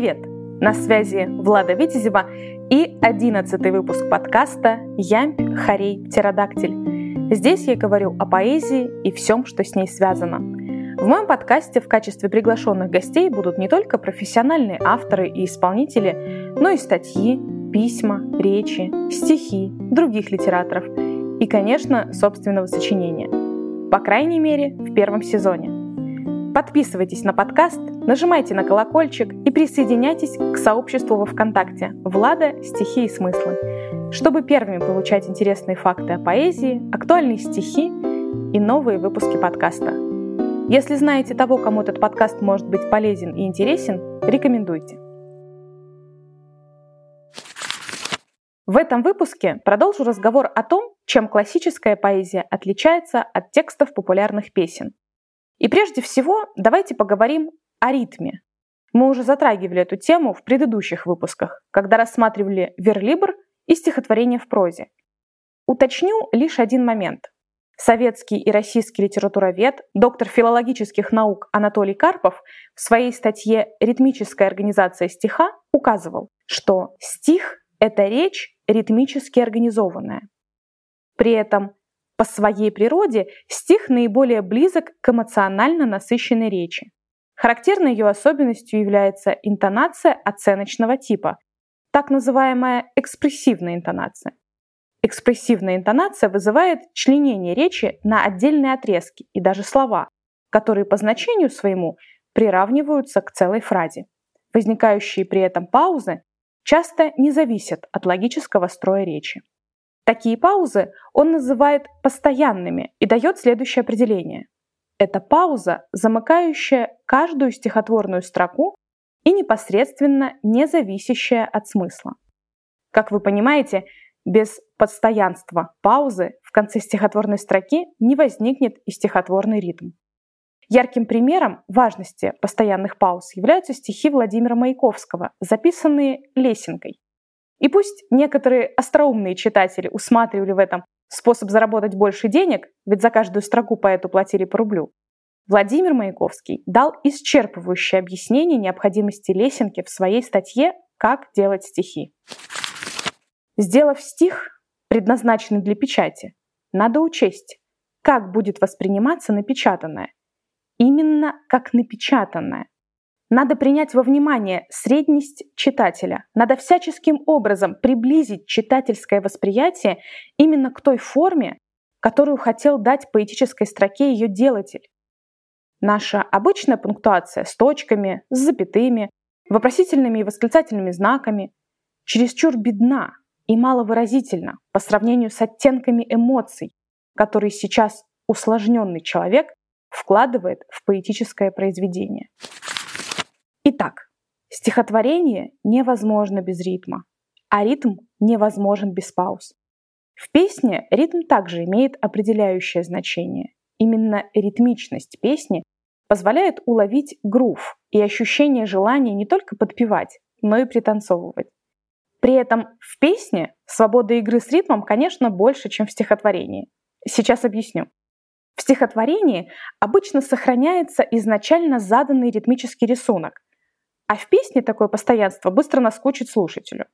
Привет! На связи Влада Витязева и одиннадцатый выпуск подкаста «Ямпь, хорей, птеродактиль». Здесь я говорю о поэзии и всем, что с ней связано. В моем подкасте в качестве приглашенных гостей будут не только профессиональные авторы и исполнители, но и статьи, письма, речи, стихи других литераторов и, конечно, собственного сочинения. По крайней мере, в первом сезоне – Подписывайтесь на подкаст, нажимайте на колокольчик и присоединяйтесь к сообществу во ВКонтакте «Влада. Стихи и смыслы», чтобы первыми получать интересные факты о поэзии, актуальные стихи и новые выпуски подкаста. Если знаете того, кому этот подкаст может быть полезен и интересен, рекомендуйте. В этом выпуске продолжу разговор о том, чем классическая поэзия отличается от текстов популярных песен – и прежде всего, давайте поговорим о ритме. Мы уже затрагивали эту тему в предыдущих выпусках, когда рассматривали верлибр и стихотворение в прозе. Уточню лишь один момент. Советский и российский литературовед, доктор филологических наук Анатолий Карпов в своей статье «Ритмическая организация стиха» указывал, что стих — это речь ритмически организованная. При этом по своей природе стих наиболее близок к эмоционально насыщенной речи. Характерной ее особенностью является интонация оценочного типа, так называемая экспрессивная интонация. Экспрессивная интонация вызывает членение речи на отдельные отрезки и даже слова, которые по значению своему приравниваются к целой фразе. Возникающие при этом паузы часто не зависят от логического строя речи. Такие паузы он называет постоянными и дает следующее определение. Это пауза, замыкающая каждую стихотворную строку и непосредственно не зависящая от смысла. Как вы понимаете, без постоянства паузы в конце стихотворной строки не возникнет и стихотворный ритм. Ярким примером важности постоянных пауз являются стихи Владимира Маяковского, записанные Лесенкой. И пусть некоторые остроумные читатели усматривали в этом способ заработать больше денег, ведь за каждую строку поэту платили по рублю, Владимир Маяковский дал исчерпывающее объяснение необходимости лесенки в своей статье «Как делать стихи». Сделав стих, предназначенный для печати, надо учесть, как будет восприниматься напечатанное. Именно как напечатанное, надо принять во внимание средность читателя. Надо всяческим образом приблизить читательское восприятие именно к той форме, которую хотел дать поэтической строке ее делатель. Наша обычная пунктуация с точками, с запятыми, вопросительными и восклицательными знаками чересчур бедна и маловыразительна по сравнению с оттенками эмоций, которые сейчас усложненный человек вкладывает в поэтическое произведение. Итак, стихотворение невозможно без ритма, а ритм невозможен без пауз. В песне ритм также имеет определяющее значение. Именно ритмичность песни позволяет уловить грув и ощущение желания не только подпевать, но и пританцовывать. При этом в песне свобода игры с ритмом, конечно, больше, чем в стихотворении. Сейчас объясню. В стихотворении обычно сохраняется изначально заданный ритмический рисунок, а в песне такое постоянство быстро наскучит слушателю.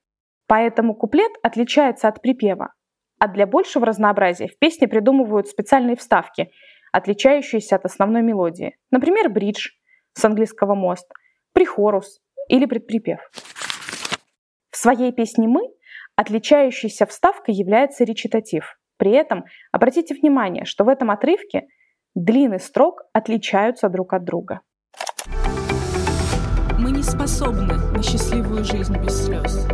Поэтому куплет отличается от припева. А для большего разнообразия в песне придумывают специальные вставки, отличающиеся от основной мелодии. Например, бридж с английского мост, прихорус или предприпев. В своей песне «Мы» отличающейся вставкой является речитатив. При этом обратите внимание, что в этом отрывке длины строк отличаются друг от друга. Способны на счастливую жизнь без слез.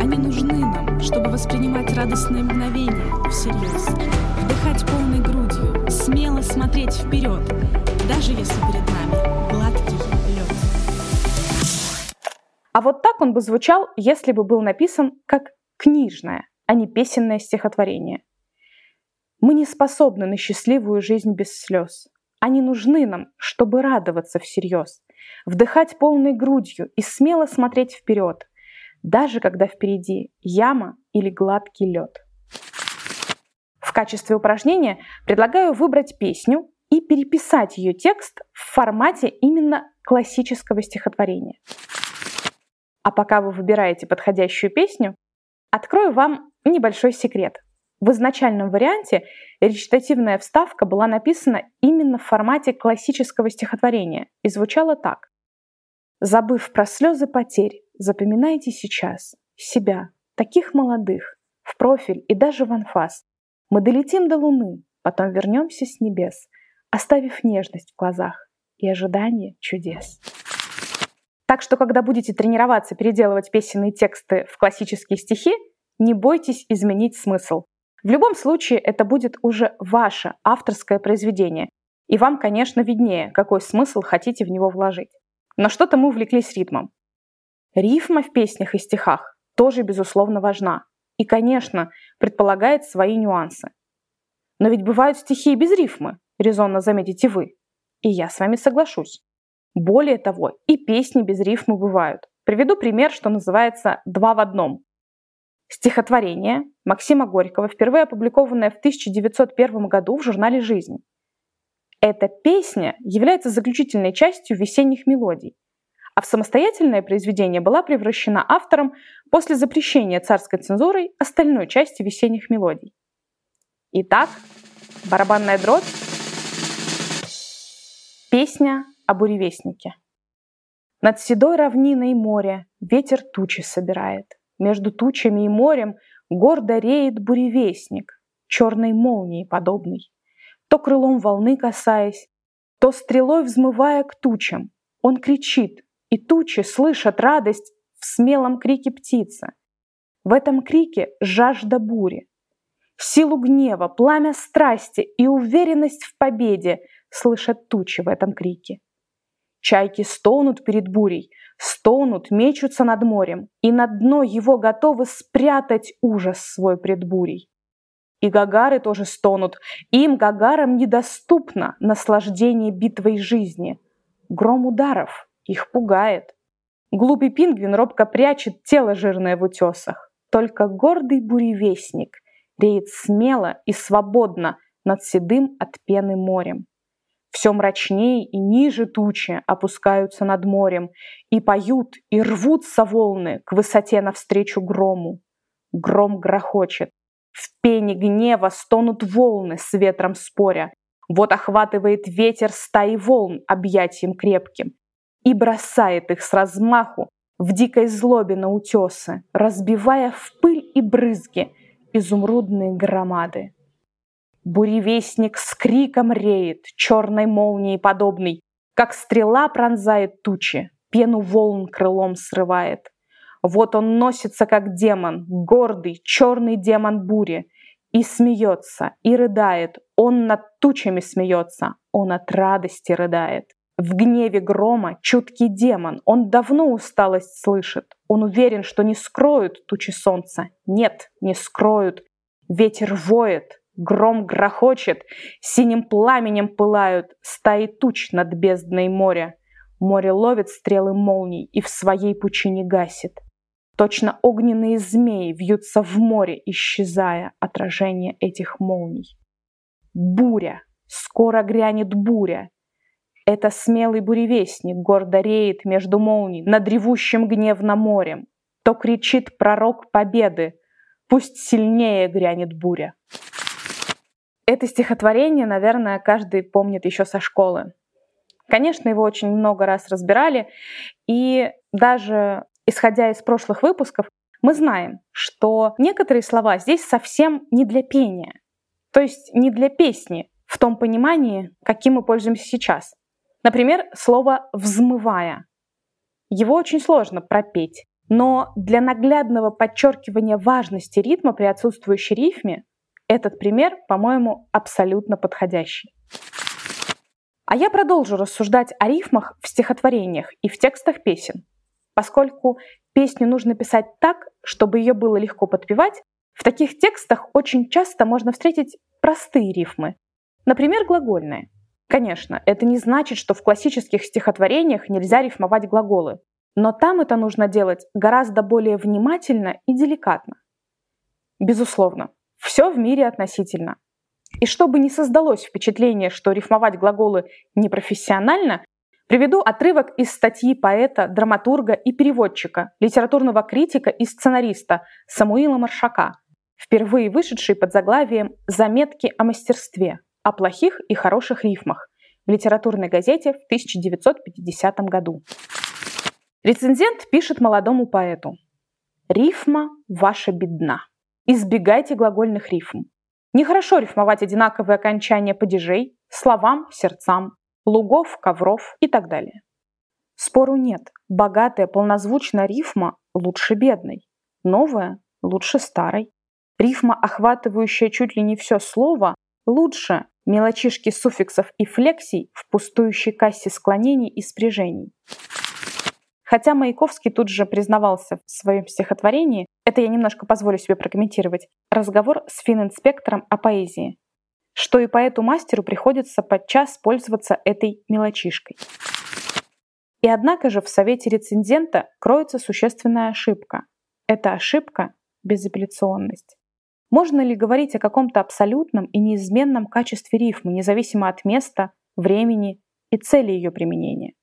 Они нужны нам, чтобы воспринимать радостные мгновения всерьез. Вдыхать полной грудью, смело смотреть вперед, даже если перед нами гладкий лед. А вот так он бы звучал, если бы был написан как книжное, а не песенное стихотворение. Мы не способны на счастливую жизнь без слез. Они нужны нам, чтобы радоваться всерьез вдыхать полной грудью и смело смотреть вперед, даже когда впереди яма или гладкий лед. В качестве упражнения предлагаю выбрать песню и переписать ее текст в формате именно классического стихотворения. А пока вы выбираете подходящую песню, открою вам небольшой секрет. В изначальном варианте речитативная вставка была написана именно в формате классического стихотворения и звучала так. «Забыв про слезы потерь, запоминайте сейчас себя, таких молодых, в профиль и даже в анфас. Мы долетим до луны, потом вернемся с небес, оставив нежность в глазах и ожидание чудес». Так что, когда будете тренироваться переделывать песенные тексты в классические стихи, не бойтесь изменить смысл. В любом случае, это будет уже ваше авторское произведение. И вам, конечно, виднее, какой смысл хотите в него вложить. Но что-то мы увлеклись ритмом. Рифма в песнях и стихах тоже, безусловно, важна. И, конечно, предполагает свои нюансы. Но ведь бывают стихи и без рифмы, резонно заметите вы. И я с вами соглашусь. Более того, и песни без рифмы бывают. Приведу пример, что называется «два в одном». Стихотворение Максима Горького, впервые опубликованное в 1901 году в журнале «Жизнь». Эта песня является заключительной частью весенних мелодий, а в самостоятельное произведение была превращена автором после запрещения царской цензурой остальной части весенних мелодий. Итак, барабанная дробь, песня о буревестнике. Над седой равниной море ветер тучи собирает. Между тучами и морем гордо реет буревестник, черной молнии подобный. То крылом волны касаясь, то стрелой взмывая к тучам. Он кричит, и тучи слышат радость в смелом крике птицы. В этом крике жажда бури. Силу гнева, пламя страсти и уверенность в победе слышат тучи в этом крике. Чайки стонут перед бурей, стонут, мечутся над морем, и на дно его готовы спрятать ужас свой пред бурей. И гагары тоже стонут, им, гагарам, недоступно наслаждение битвой жизни. Гром ударов их пугает. Глупый пингвин робко прячет тело жирное в утесах. Только гордый буревестник реет смело и свободно над седым от пены морем. Все мрачнее и ниже тучи опускаются над морем, и поют, и рвутся волны к высоте навстречу грому. Гром грохочет. В пене гнева стонут волны с ветром споря. Вот охватывает ветер стаи волн объятием крепким и бросает их с размаху в дикой злобе на утесы, разбивая в пыль и брызги изумрудные громады. Буревестник с криком реет, черной молнией подобный, как стрела пронзает тучи, пену волн крылом срывает. Вот он носится, как демон, гордый, черный демон бури, и смеется, и рыдает. Он над тучами смеется, он от радости рыдает. В гневе грома чуткий демон, он давно усталость слышит. Он уверен, что не скроют тучи солнца. Нет, не скроют. Ветер воет, Гром грохочет, синим пламенем пылают стаи туч над бездной моря. Море ловит стрелы молний и в своей пучине гасит. Точно огненные змеи вьются в море, исчезая отражение этих молний. Буря! Скоро грянет буря! Это смелый буревестник гордо реет между молний над ревущим гневно морем. То кричит пророк победы, пусть сильнее грянет буря. Это стихотворение, наверное, каждый помнит еще со школы. Конечно, его очень много раз разбирали, и даже исходя из прошлых выпусков, мы знаем, что некоторые слова здесь совсем не для пения, то есть не для песни в том понимании, каким мы пользуемся сейчас. Например, слово «взмывая». Его очень сложно пропеть, но для наглядного подчеркивания важности ритма при отсутствующей рифме этот пример, по-моему, абсолютно подходящий. А я продолжу рассуждать о рифмах в стихотворениях и в текстах песен. Поскольку песню нужно писать так, чтобы ее было легко подпевать, в таких текстах очень часто можно встретить простые рифмы, например, глагольные. Конечно, это не значит, что в классических стихотворениях нельзя рифмовать глаголы, но там это нужно делать гораздо более внимательно и деликатно. Безусловно, все в мире относительно. И чтобы не создалось впечатление, что рифмовать глаголы непрофессионально, Приведу отрывок из статьи поэта, драматурга и переводчика, литературного критика и сценариста Самуила Маршака, впервые вышедший под заглавием «Заметки о мастерстве. О плохих и хороших рифмах» в литературной газете в 1950 году. Рецензент пишет молодому поэту «Рифма ваша бедна. Избегайте глагольных рифм. Нехорошо рифмовать одинаковые окончания падежей, словам, сердцам, лугов, ковров и так далее. Спору нет. Богатая полнозвучная рифма лучше бедной. Новая лучше старой. Рифма, охватывающая чуть ли не все слово, лучше мелочишки суффиксов и флексий в пустующей кассе склонений и спряжений. Хотя Маяковский тут же признавался в своем стихотворении, это я немножко позволю себе прокомментировать, разговор с фининспектором о поэзии, что и поэту-мастеру приходится подчас пользоваться этой мелочишкой. И однако же в совете рецензента кроется существенная ошибка. Это ошибка – безапелляционность. Можно ли говорить о каком-то абсолютном и неизменном качестве рифмы, независимо от места, времени и цели ее применения?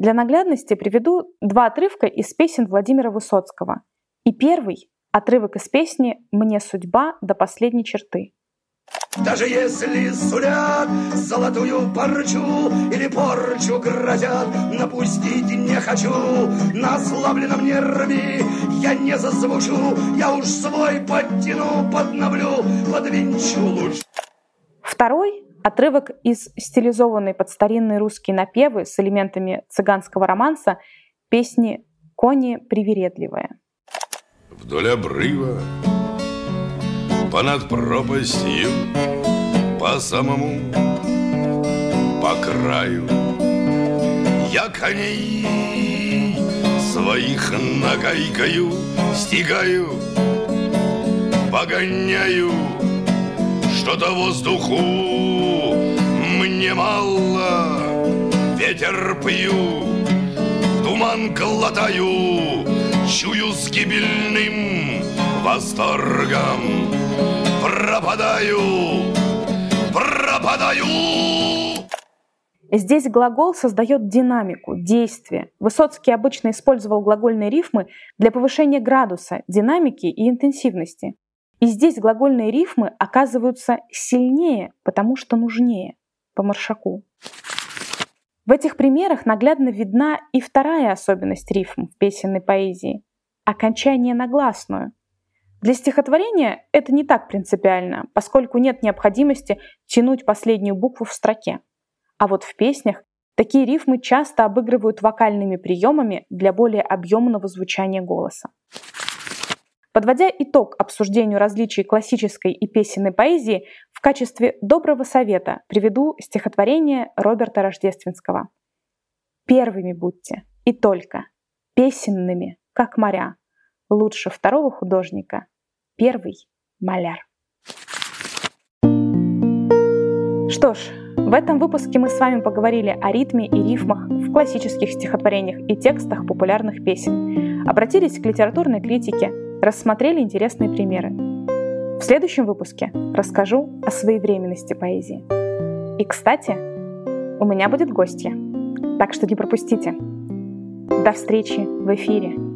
Для наглядности приведу два отрывка из песен Владимира Высоцкого. И первый – отрывок из песни «Мне судьба до последней черты». Даже если сулят золотую парчу или порчу грозят, напустить не хочу. На ослабленном нерве я не зазвучу, я уж свой подтяну, подновлю, подвинчу лучше. Второй отрывок из стилизованной под старинные русские напевы с элементами цыганского романса песни «Кони привередливая». Вдоль обрыва понад пропастью, по самому, по краю. Я коней своих нагайкаю, стигаю, погоняю, что-то воздуху пью, туман глотаю, чую с гибельным восторгом пропадаю, пропадаю. Здесь глагол создает динамику, действие. Высоцкий обычно использовал глагольные рифмы для повышения градуса, динамики и интенсивности. И здесь глагольные рифмы оказываются сильнее, потому что нужнее, по маршаку. В этих примерах наглядно видна и вторая особенность рифм в песенной поэзии – окончание на гласную – для стихотворения это не так принципиально, поскольку нет необходимости тянуть последнюю букву в строке. А вот в песнях такие рифмы часто обыгрывают вокальными приемами для более объемного звучания голоса. Подводя итог обсуждению различий классической и песенной поэзии, в качестве доброго совета приведу стихотворение Роберта Рождественского. «Первыми будьте, и только, песенными, как моря, лучше второго художника первый маляр. Что ж, в этом выпуске мы с вами поговорили о ритме и рифмах в классических стихотворениях и текстах популярных песен, обратились к литературной критике, рассмотрели интересные примеры. В следующем выпуске расскажу о своевременности поэзии. И, кстати, у меня будет гостья, так что не пропустите. До встречи в эфире!